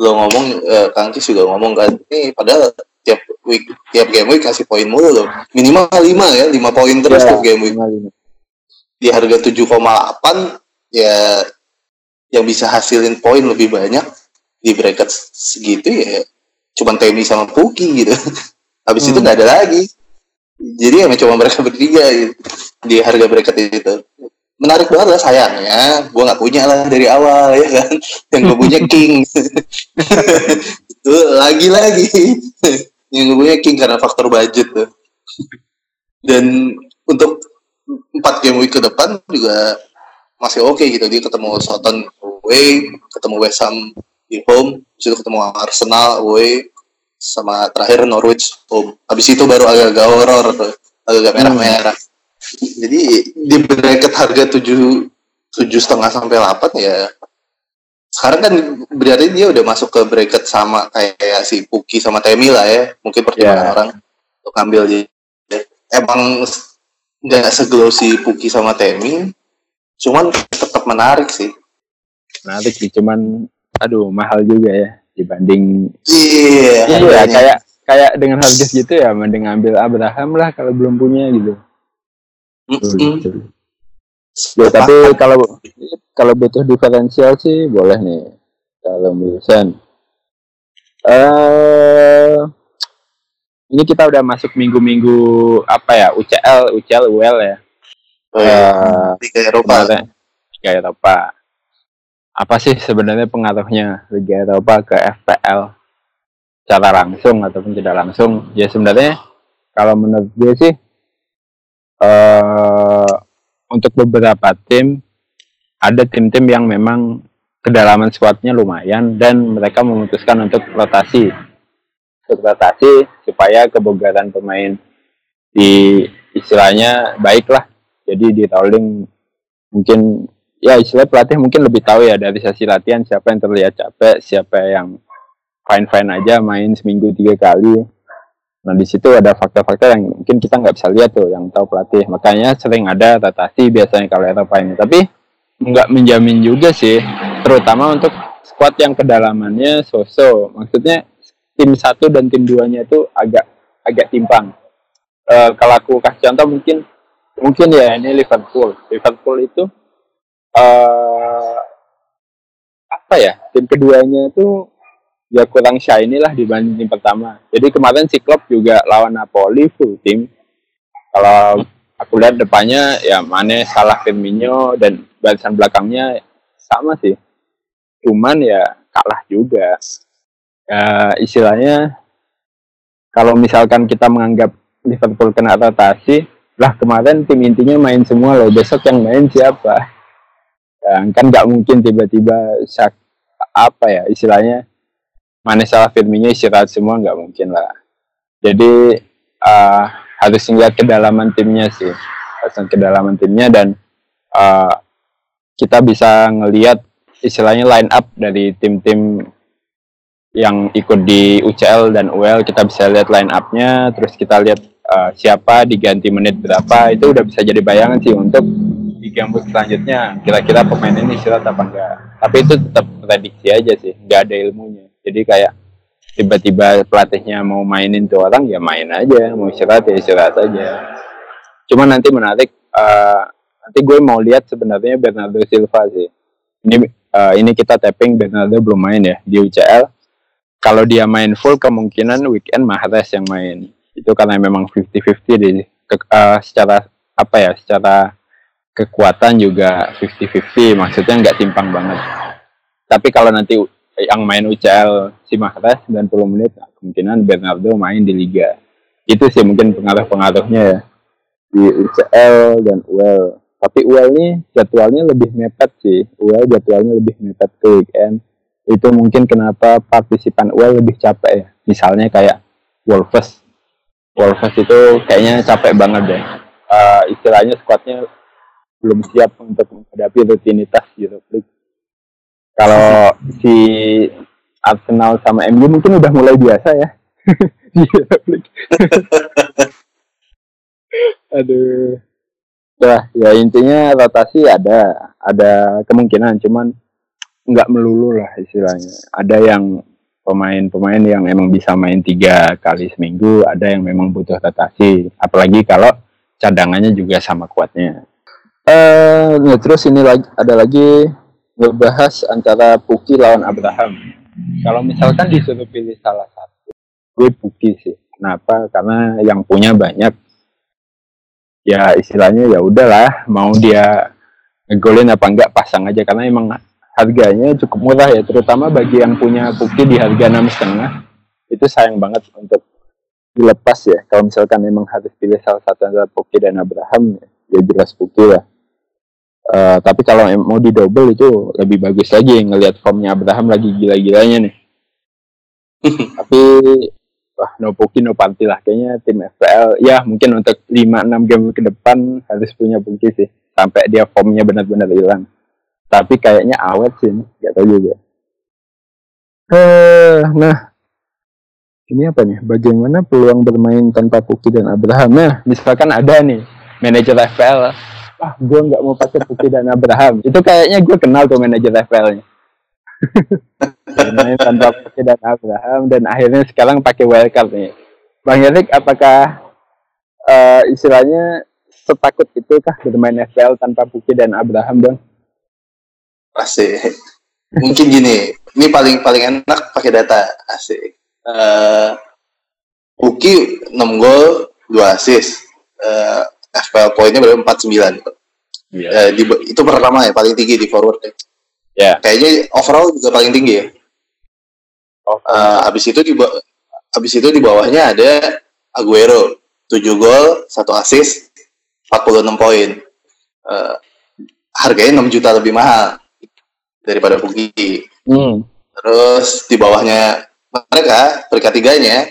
lo ngomong eh, Kang Cis juga ngomong kan ini padahal tiap week tiap game week kasih poin mulu loh minimal 5 ya 5 poin terus Ya, tiap game week lima, lima. di harga 7,8 ya yang bisa hasilin poin lebih banyak di bracket segitu ya cuman Temi sama Puki gitu. Habis itu Hmm. nggak ada lagi. Jadi emang cuma mereka bertiga gitu, di harga bracket itu. Menarik banget lah sayangnya. Gue nggak punya lah dari awal ya kan. Yang gue punya King. Itu lagi-lagi. Yang gue punya King karena faktor budget tuh. Dan untuk empat game week ke depan juga masih oke gitu. Dia ketemu Southampton away ketemu West Ham di home habis itu ketemu Arsenal away sama terakhir Norwich home. Habis itu baru agak-agak horror tuh agak merah-merah. Jadi di bracket harga tujuh tujuh setengah sampai delapan ya sekarang kan berarti dia udah masuk ke bracket sama kayak si Puki sama Temi lah ya mungkin pertimbangan Ya. orang untuk ambil di emang nggak seglosi Puki sama Temi cuman tetap menarik sih menarik sih cuman aduh mahal juga ya dibanding iya iya harganya. kayak kayak dengan harga segitu ya mending ambil Abraham lah kalau belum punya gitu Mm-mm. Gitu. Ya, tapi kalau kalau butuh diferensial sih boleh nih. Kalau Wilson. Eh ini kita udah masuk minggu-minggu apa ya? UCL, UCL, UL ya. Oh, iya. Eh, Liga Eropa Liga Eropa. Apa sih sebenarnya pengaruhnya Liga Eropa ke FPL? Secara langsung ataupun tidak langsung? Ya sebenarnya kalau menurut gue sih eh untuk beberapa tim ada tim-tim yang memang kedalaman squadnya lumayan dan mereka memutuskan untuk rotasi untuk rotasi supaya kebugaran pemain di istilahnya baik lah jadi di rolling mungkin ya istilah pelatih mungkin lebih tahu ya dari sesi latihan siapa yang terlihat capek siapa yang fine fine aja main seminggu tiga kali. Nah di situ ada faktor-faktor yang mungkin kita nggak bisa lihat tuh yang tahu pelatih. Makanya sering ada rotasi biasanya kalau Eropa ini tapi nggak menjamin juga sih terutama untuk squad yang kedalamannya so-so. Maksudnya tim satu dan tim duanya itu agak agak timpang. Eh, kalau aku kasih contoh mungkin mungkin ya ini Liverpool. Liverpool itu eh apa ya tim keduanya itu ya kurang shiny lah dibanding tim pertama. Jadi kemarin si Klopp juga lawan Napoli full tim kalau aku lihat depannya ya Mane Salah Firmino dan barisan belakangnya sama sih. Cuman ya kalah juga. Ya istilahnya kalau misalkan kita menganggap Liverpool kena rotasi lah kemarin tim intinya main semua loh. Besok yang main siapa kan nggak mungkin tiba-tiba sak apa ya istilahnya Mane salah Firmino istirahat semua nggak mungkin lah. Jadi uh, harus melihat kedalaman timnya sih. Harus kedalaman timnya dan uh, kita bisa ngelihat istilahnya line up dari tim-tim yang ikut di UCL dan UL kita bisa lihat line up-nya terus kita lihat uh, siapa diganti menit berapa. Itu udah bisa jadi bayangan sih untuk di game selanjutnya. Kira-kira pemain ini istirahat apa enggak? Tapi itu tetap prediksi aja sih nggak ada ilmunya. Jadi kayak tiba-tiba pelatihnya mau mainin tuh orang ya main aja mau istirahat ya istirahat aja. Cuma nanti menarik uh, nanti gue mau lihat sebenarnya Bernardo Silva sih. Ini uh, ini kita tapping Bernardo belum main ya di UCL kalau dia main full kemungkinan weekend Mahrez yang main. Itu karena memang 50-50 di ke- uh, secara apa ya secara kekuatan juga 50-50 maksudnya nggak timpang banget. Tapi kalau nanti yang main UCL si Mahrez 90 menit nah, kemungkinan Bernardo main di Liga. Itu sih mungkin pengaruh-pengaruhnya ya. Di UCL dan UL tapi UL ini jadwalnya lebih mepet sih. UL jadwalnya lebih mepet ke weekend. Itu mungkin kenapa partisipan UL lebih capek ya. Misalnya kayak Wolves. Wolves itu kayaknya capek banget deh. Eh, istilahnya squadnya belum siap untuk menghadapi rutinitas Europe League kalau si Arsenal sama MU mungkin udah mulai biasa ya di aduh Nah, ya intinya rotasi ada, ada kemungkinan, cuman nggak melulu lah istilahnya. Ada yang pemain-pemain yang memang bisa main tiga kali seminggu, ada yang memang butuh rotasi. Apalagi kalau cadangannya juga sama kuatnya. Eh, nah, terus ini lagi ada lagi ngebahas antara Puki lawan Abraham. Kalau misalkan disuruh pilih salah satu, gue Puki sih. Kenapa? Karena yang punya banyak ya istilahnya ya udahlah mau dia ngegolin apa enggak pasang aja karena emang harganya cukup murah ya terutama bagi yang punya Puki di harga enam setengah itu sayang banget untuk dilepas ya kalau misalkan memang harus pilih salah satu antara Puki dan Abraham ya jelas Puki lah Eh, tapi kalau mau di double itu lebih bagus lagi ngelihat formnya Abraham lagi gila-gilanya nih tapi wah no Puki no Panti lah kayaknya tim FPL ya mungkin untuk 5-6 game ke depan harus punya Puki sih sampai dia formnya benar-benar hilang tapi kayaknya awet sih nih. nggak tahu juga eh nah ini apa nih? Bagaimana peluang bermain tanpa Puki dan Abraham? Nah, misalkan ada nih manajer FPL, ah gue nggak mau pakai Puki dan Abraham. Itu kayaknya gue kenal tuh manajer FPL-nya. bermain tanpa Puki dan Abraham dan akhirnya sekarang pakai wildcard nih. Bang Erik, apakah uh, istilahnya setakut itu kah bermain FPL tanpa Puki dan Abraham, Bang? Asik. Mungkin gini, ini paling paling enak pakai data. Asik uh, Uki 6 gol 2 assist uh, FPL poinnya berarti 49 yeah. uh, di, itu pertama ya paling tinggi di forward ya yeah. kayaknya overall juga paling tinggi ya oh. uh, habis itu di habis itu di bawahnya ada Aguero 7 gol 1 assist 46 poin uh, harganya 6 juta lebih mahal daripada Pugi hmm. terus di bawahnya mereka peringkat tiganya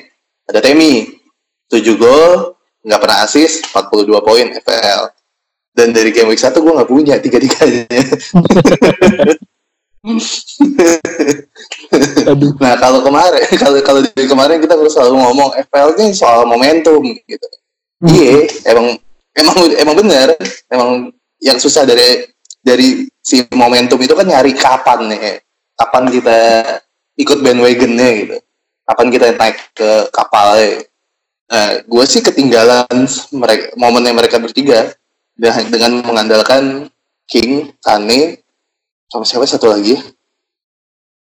ada Temi 7 gol nggak pernah asis 42 poin FPL dan dari game week 1 gue nggak punya tiga tiganya nah kalau kemarin kalau kalau dari kemarin kita harus selalu ngomong FPL ini soal momentum gitu. Iya emang emang emang bener. Emang yang susah dari dari si momentum itu kan nyari kapan nih kapan kita ikut bandwagonnya gitu. Kapan kita naik ke kapalnya nah gue sih ketinggalan mereka momennya mereka bertiga. Dengan, mengandalkan King Kane sama siapa satu lagi?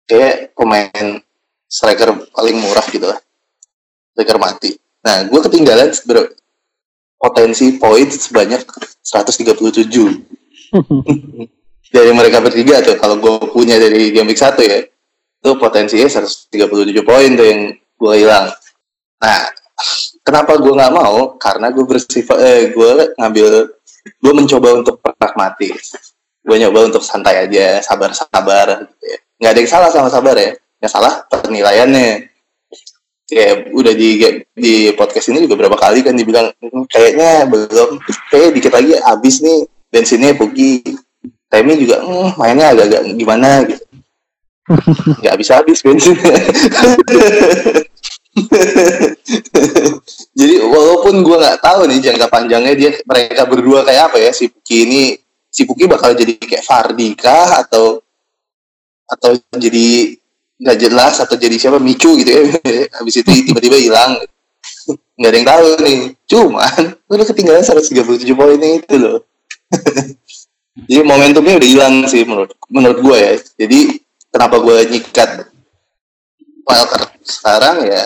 Kayak pemain striker paling murah gitu lah. Striker mati. Nah gue ketinggalan ber potensi poin sebanyak 137 dari mereka bertiga tuh kalau gue punya dari game week satu ya itu potensinya 137 poin tuh yang gue hilang. Nah kenapa gue nggak mau? Karena gue bersifat eh gue ngambil gue mencoba untuk pragmatis. Gue nyoba untuk santai aja sabar-sabar gitu ya. Nggak ada yang salah sama sabar ya. Yang salah penilaiannya. Kayak udah di di podcast ini juga berapa kali kan dibilang hmm, kayaknya belum kayak dikit lagi habis nih bensinnya pergi. Temi juga hmm, mainnya agak-agak gimana? Gitu. Nggak bisa habis bensin jadi walaupun gue nggak tahu nih jangka panjangnya dia mereka berdua kayak apa ya si Puki ini si Puki bakal jadi kayak Fardi kah atau atau jadi nggak jelas atau jadi siapa Micu gitu ya. Habis itu tiba-tiba hilang. Nggak ada yang tahu nih. Cuman udah ketinggalan 137 poin itu loh. Jadi momentumnya udah hilang sih menurut menurut gue ya. Jadi kenapa gue nyikat wildcard sekarang ya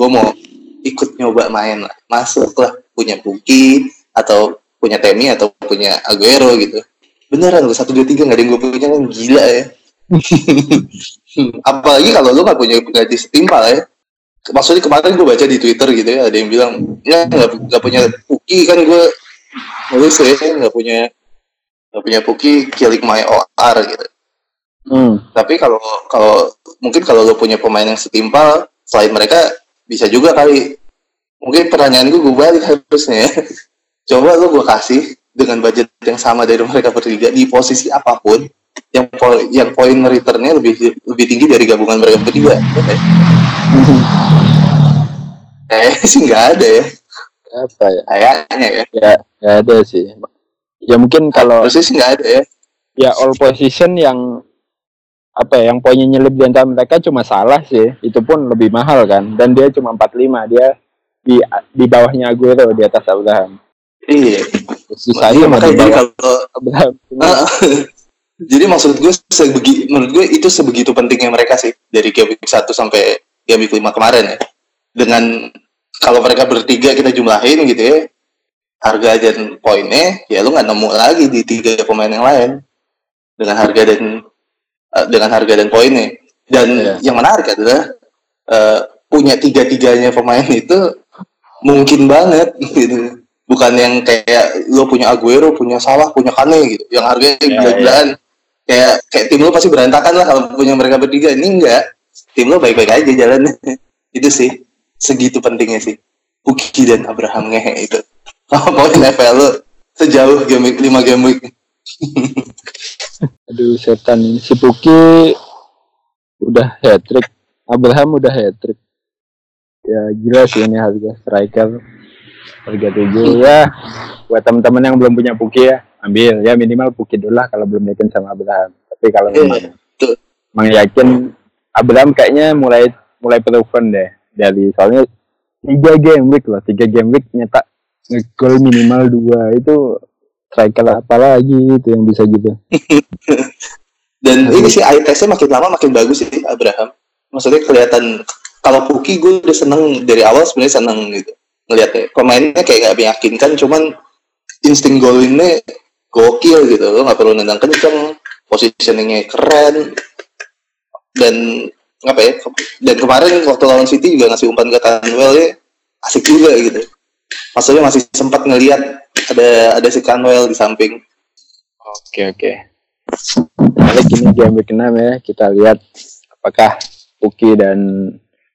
gue mau ikut nyoba main lah. Masuk lah punya Puki atau punya Temi atau punya Aguero gitu. Beneran gue satu dua tiga nggak ada yang gue punya kan gila ya. Apalagi kalau lu nggak punya gaji setimpal ya. Maksudnya kemarin gue baca di Twitter gitu ya ada yang bilang ya nggak punya Puki kan gue nulis ya nggak punya nggak punya Puki killing my OR gitu. Hmm. Tapi kalau kalau mungkin kalau lo punya pemain yang setimpal selain mereka bisa juga kali. Mungkin pertanyaan gue gue balik harusnya. Ya. Coba lo gue kasih dengan budget yang sama dari mereka bertiga di posisi apa pun yang po yang poin returnnya lebih lebih tinggi dari gabungan mereka bertiga. Okay. eh sih nggak ada ya. Apa ya? Kayaknya ya. Ya nggak ada sih. Ya mungkin kalau. Sih nggak ada ya. Ya all position yang apa ya yang poinnya nyelip di antara mereka cuma salah sih. Itu pun lebih mahal kan. Dan dia cuma 45 dia di di bawahnya Aguero di atas Abraham. Iya. Sisanya masih di bawah kalau Abraham. Uh, jadi maksud gue sebegi menurut gue itu sebegitu pentingnya mereka sih dari game week 1 sampai game week 5 kemarin ya. Dengan kalau mereka bertiga kita jumlahin gitu ya harga dan poinnya ya lu nggak nemu lagi di tiga pemain yang lain. Dengan harga dan uh, dengan harga dan poinnya. Dan yeah. yang menarik adalah uh, punya tiga-tiganya pemain itu mungkin banget gitu. Bukan yang kayak lo punya Aguero, punya Salah, punya Kane gitu. Yang harganya yeah, gila-gilaan. Yeah. Kayak kayak tim lo pasti berantakan lah kalau punya mereka bertiga. Ini enggak. Tim lo baik-baik aja jalannya. itu sih. Segitu pentingnya sih. Puki dan Abraham ngehe itu. Kalau poin FPL lo sejauh game week, 5 game week. Aduh setan ini. Si Puki udah hat trick, Abraham udah hat trick. ya gila sih ini harga striker. Harga tujuh. Ya buat teman-teman yang belum punya Puki ya ambil. Ya minimal Puki dulu lah kalau belum yakin sama Abraham tapi kalau Iya, memang memang yakin Abraham kayaknya mulai mulai proven deh dari soalnya tiga game week loh. Tiga game week nyetak gol minimal dua. Itu striker apa lagi itu yang bisa gitu Dan ini sih eye testnya makin lama makin bagus sih Abraham. Maksudnya kelihatan kalau Puki gue udah seneng dari awal sebenarnya seneng gitu ngeliatnya. Pemainnya kayak gak meyakinkan, cuman insting golingnya gokil gitu. Lo nggak perlu nendang kenceng, positioningnya keren. Dan apa ya? Dan kemarin waktu lawan City juga ngasih umpan ke Canwell ya asik juga gitu. Maksudnya masih sempat ngelihat ada ada si Canwell di samping. Oke oke. Balik ini game 6 ya. Kita lihat apakah Uki dan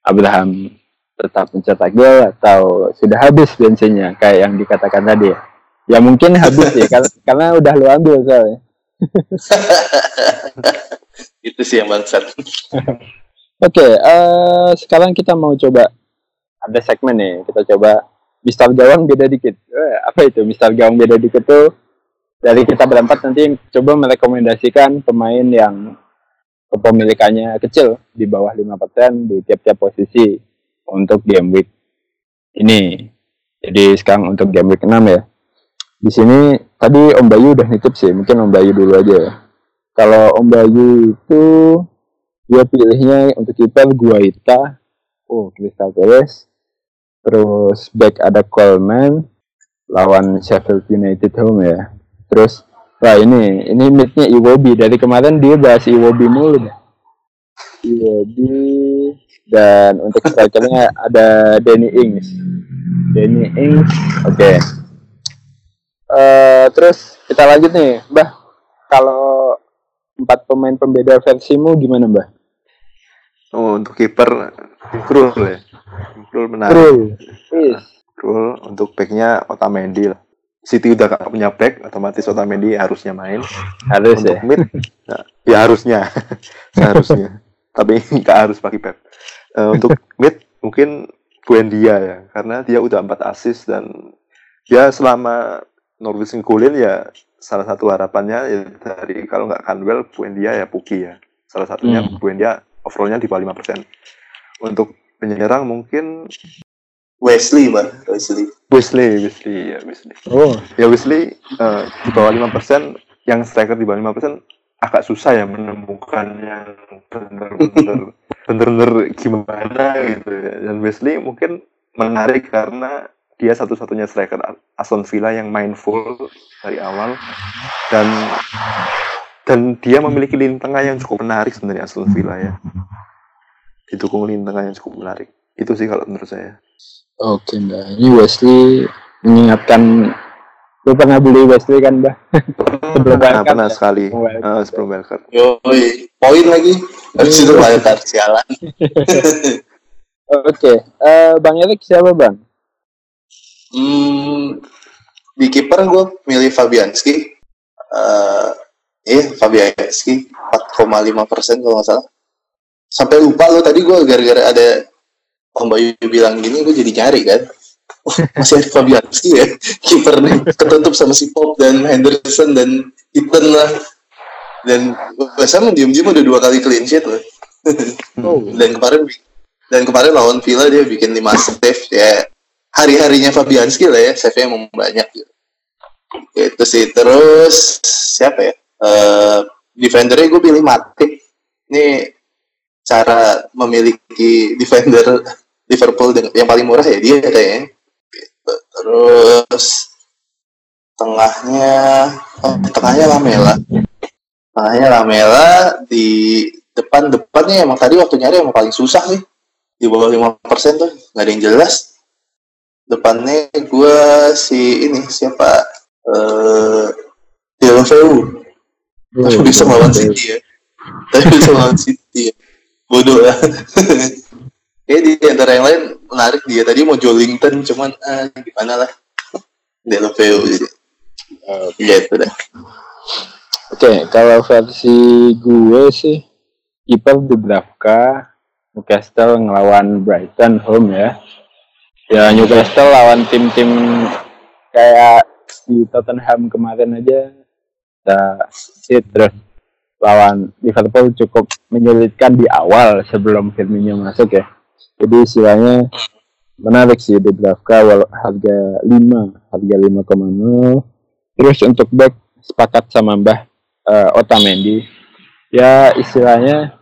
Abraham tetap mencetak gol atau sudah habis bensinnya kayak yang dikatakan tadi ya. Ya mungkin habis ya karena, karena udah lu ambil soalnya. Itu sih yang bangsat. Oke, eh, sekarang kita mau coba ada segmen nih. Kita coba Mister Gawang beda dikit. Eh, apa itu Mister Gawang beda dikit tuh? Dari kita berempat nanti coba merekomendasikan pemain yang kepemilikannya kecil di bawah 5% di tiap-tiap posisi untuk game week ini. Jadi sekarang untuk game week 6 ya. Di sini tadi Om Bayu udah nitip sih, mungkin Om Bayu dulu aja ya. Kalau Om Bayu itu dia pilihnya untuk kiper Guaita oh Crystal Palace terus back ada Coleman lawan Sheffield United home ya. Terus wah ini ini midnya Iwobi. Dari kemarin dia bahas Iwobi mulu. Iwobi dan untuk strikernya ada Danny Ings. Danny Ings oke. Eh, terus kita lanjut nih Mbah. Kalau empat pemain pembeda versimu gimana Mbah? Oh, untuk kiper Krul ya. Krul menarik. Krul untuk backnya Otamendi lah. City udah gak punya back, otomatis Otamendi harusnya main. Harus untuk ya. mid, nah, ya harusnya, seharusnya. Tapi nggak harus pakai Pep. Eh, untuk mid mungkin Buendia ya, karena dia udah empat assist dan dia selama Norwich ngegolin ya salah satu harapannya ya dari kalau nggak Canwell, Buendia ya Puki ya. Salah satunya Hmm. Buendia overallnya di bawah 5%. Untuk penyerang mungkin Wesley, Mbak. Wesley. Wesley, Wesley ya Wesley. Oh, Ya Wesley eh, di bawah 5%, yang striker di bawah 5% agak susah ya menemukan yang bener-bener bener-bener gimana gitu ya. Dan Wesley mungkin menarik karena dia satu-satunya striker Aston Villa yang main full dari awal dan dan dia memiliki lini tengah yang cukup menarik sebenarnya Aston Villa ya. Didukung lini tengah yang cukup menarik. Itu sih kalau menurut saya. oke Mbak. Ini Wesley mengingatkan lu pernah beli Wesley kan Mbak? Sebelum Nah, wildcard pernah ya? sekali wildcard Eh, ya. sebelum wildcard. Yoi, poin lagi. Habis itu wildcard sialan. Oke, eh, Bang Erik siapa Bang? Hmm, di kiper gue milih Fabianski. Eh, iya, Fabianski 4,5 persen kalau nggak salah. Sampai lupa lo tadi gue gara-gara ada Om Bayu bilang gini, gue jadi nyari kan. Oh, masih ada Fabianski ya, kiper nih ketutup sama si Pop dan Henderson dan Ethan lah. Dan West Ham diem-diem udah dua kali clean sheet loh. Oh, dan kemarin dan kemarin lawan Villa dia bikin 5 save ya hari-harinya Fabianski lah ya save-nya emang banyak gitu. itu sih terus siapa ya Eh defendernya gue pilih Matip ini cara memiliki defender Liverpool yang paling murah ya dia kayaknya. Terus tengahnya oh, tengahnya Lamela. Tengahnya Lamela di depan depannya emang tadi waktu nyari emang paling susah sih di bawah 5% tuh nggak ada yang jelas. Depannya gua si ini siapa? Eh Deulofeu tapi bisa melawan City ya. Tapi bisa melawan City ya bodoh. Ya Kayak di antara yang lain menarik dia. Tadi mau Jolington cuman ah, gimana lah. Deulofeu gitu gitu dah. Oke, kalau versi gue sih kiper Dubravka, Newcastle ngelawan Brighton home ya. Ya Newcastle lawan tim-tim kayak di Tottenham kemarin aja kita sit terus lawan Liverpool cukup menyulitkan di awal sebelum Firmino masuk ya. Jadi istilahnya menarik sih di Dubravka wal- harga 5, harga 5,0. Terus untuk back sepakat sama Mbah eh, Otamendi. Ya istilahnya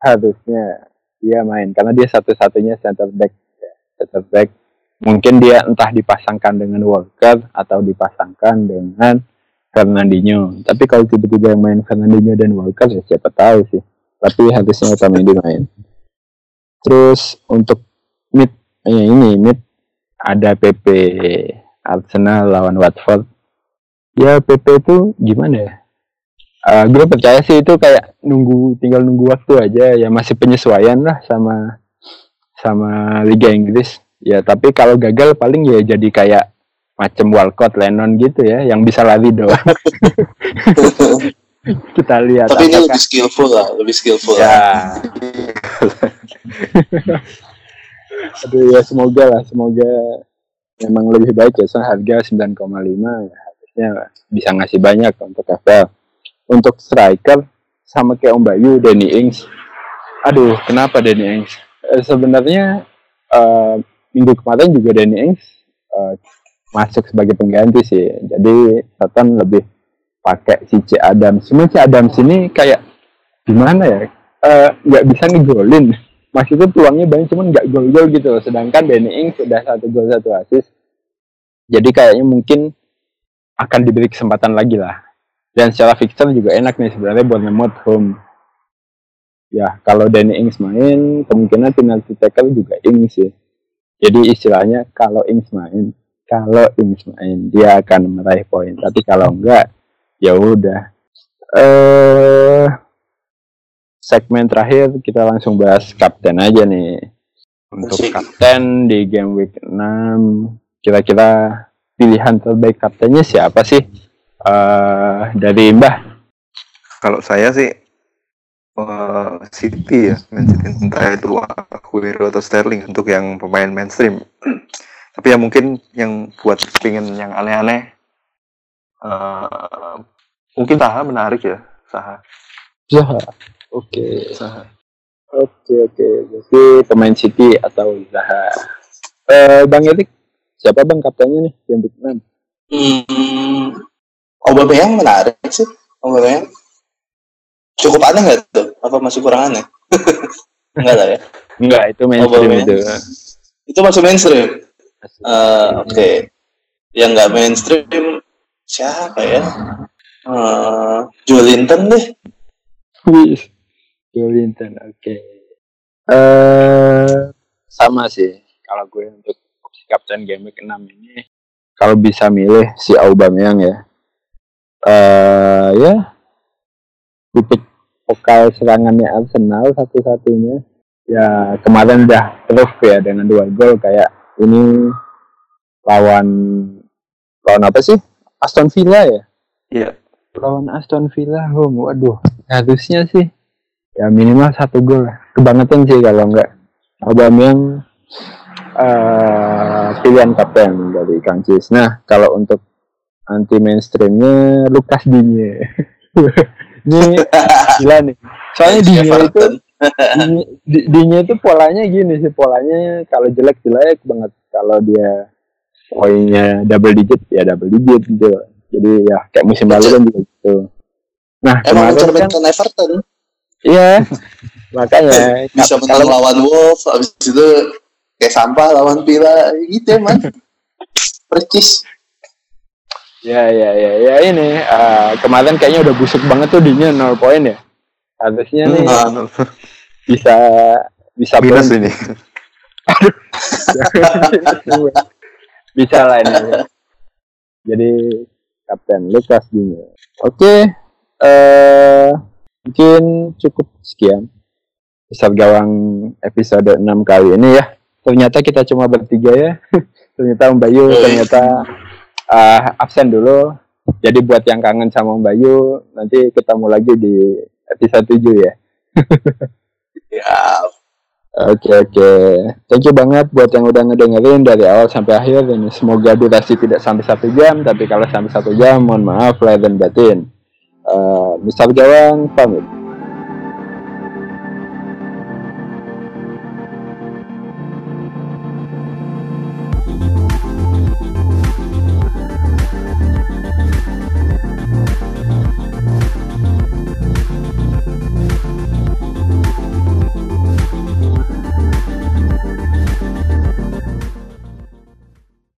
harusnya dia main karena dia satu-satunya center back ya, center back mungkin dia entah dipasangkan dengan Walker atau dipasangkan dengan Fernandinho. Tapi kalau tiba-tiba yang main Fernandinho dan Walker ya siapa tahu sih. Tapi harusnya Otamendi main. Terus untuk mid eh, ini mid ada PP Arsenal lawan Watford. Ya PP itu gimana ya? Eh, gue percaya sih itu kayak nunggu tinggal nunggu waktu aja. Ya masih penyesuaian lah sama sama Liga Inggris. Ya tapi kalau gagal paling ya jadi kayak macam Walcott Lennon gitu ya yang bisa lari doang. Kita lihat Tapi ini apakah- lebih skillful lah, lebih skillful lah. ya aduh ya semoga lah semoga memang lebih baik ya soalnya harga 9,5 ya harusnya bisa ngasih banyak untuk FPL untuk striker sama kayak Om Bayu Danny Ings. Aduh kenapa Danny Ings? Eh, sebenarnya eh, minggu kemarin juga Danny Ings eh, masuk sebagai pengganti sih. Jadi Soton lebih pakai si C Adams. Cuma si Adams ini kayak gimana ya? Eh, nggak bisa ngegolin. Maksudnya peluangnya banyak cuman nggak gol-gol gitu loh. Sedangkan Danny Ings sudah satu gol satu assist. Jadi kayaknya mungkin akan diberi kesempatan lagi lah. Dan secara fixture juga enak nih sebenarnya Bournemouth home. Ya kalau Danny Ings main kemungkinan penalty tackle juga Ings sih. Jadi istilahnya kalau Ings main kalau Ings main dia akan meraih poin. Tapi kalau enggak ya udah. Eh segmen terakhir kita langsung bahas kapten aja nih. Untuk kapten di game week 6 kira-kira pilihan terbaik kaptennya siapa sih? Eh dari Mbah. Kalau saya sih eh, City ya, Man City entah itu Aguero atau Sterling untuk yang pemain mainstream. Tapi ya mungkin yang buat pengen yang aneh-aneh, eh, mungkin Saha menarik ya, Saha. Zaha oke Saha. oke oke jadi pemain City atau Zaha eh Bang Erik siapa Bang kaptennya nih week 6 Hmm, Aubameyang menarik sih. Aubameyang cukup aneh nggak tuh? Apa masih kurang aneh? Enggak lah ya. enggak itu mainstream itu Itu masuk mainstream. Eh, Oke. Yang nggak mainstream siapa ya? Eh, Joelinton deh. Jolinton, oke. Eh, sama sih. Kalau gue untuk opsi kapten game week 6 ini, kalau bisa milih si Aubameyang ya. Eh, ya, titik vokal serangannya Arsenal satu-satunya. Ya kemarin udah proof ya dengan dua gol kayak ini lawan lawan apa sih? Aston Villa ya? Iya. lawan Aston Villa home waduh harusnya sih. Ya minimal satu gol. Lah kebangetan sih kalau enggak Aubameyang eh pilihan kapten dari Kang Cis nah kalau untuk anti mainstreamnya Lukas Digne. Ini gila nih. Soalnya Digne itu Di- Digne itu polanya gini sih polanya kalau jelek jelek banget. Kalau dia poinnya double digit ya double digit gitu. Jadi ya kayak musim lalu kan juga gitu. Nah Emang kemarin kan Everton? Iya. Makanya bisa menang kalau lawan Wolves, habis itu kayak sampah lawan Villa gitu emang. Percis. ya ya ya ya ini eh, kemarin kayaknya udah busuk banget tuh Digne 0 poin ya harusnya nih Hmm. bisa bisa Minus ini. bisa lah ini. Jadi kapten Lukas Digne oke eh mungkin cukup sekian besar gawang episode 6 kali ini ya. Ternyata kita cuma bertiga ya. Ternyata Om Bayu ternyata eh, absen dulu. Jadi buat yang kangen sama Om Bayu nanti ketemu lagi di episode 7 ya Ya, Oke oke, thank you banget buat yang udah ngedengerin dari awal sampai akhir ini. Semoga durasi tidak sampai satu jam, tapi kalau sampai satu jam, mohon maaf lahir dan batin. Uh, Misal Gawang pamit.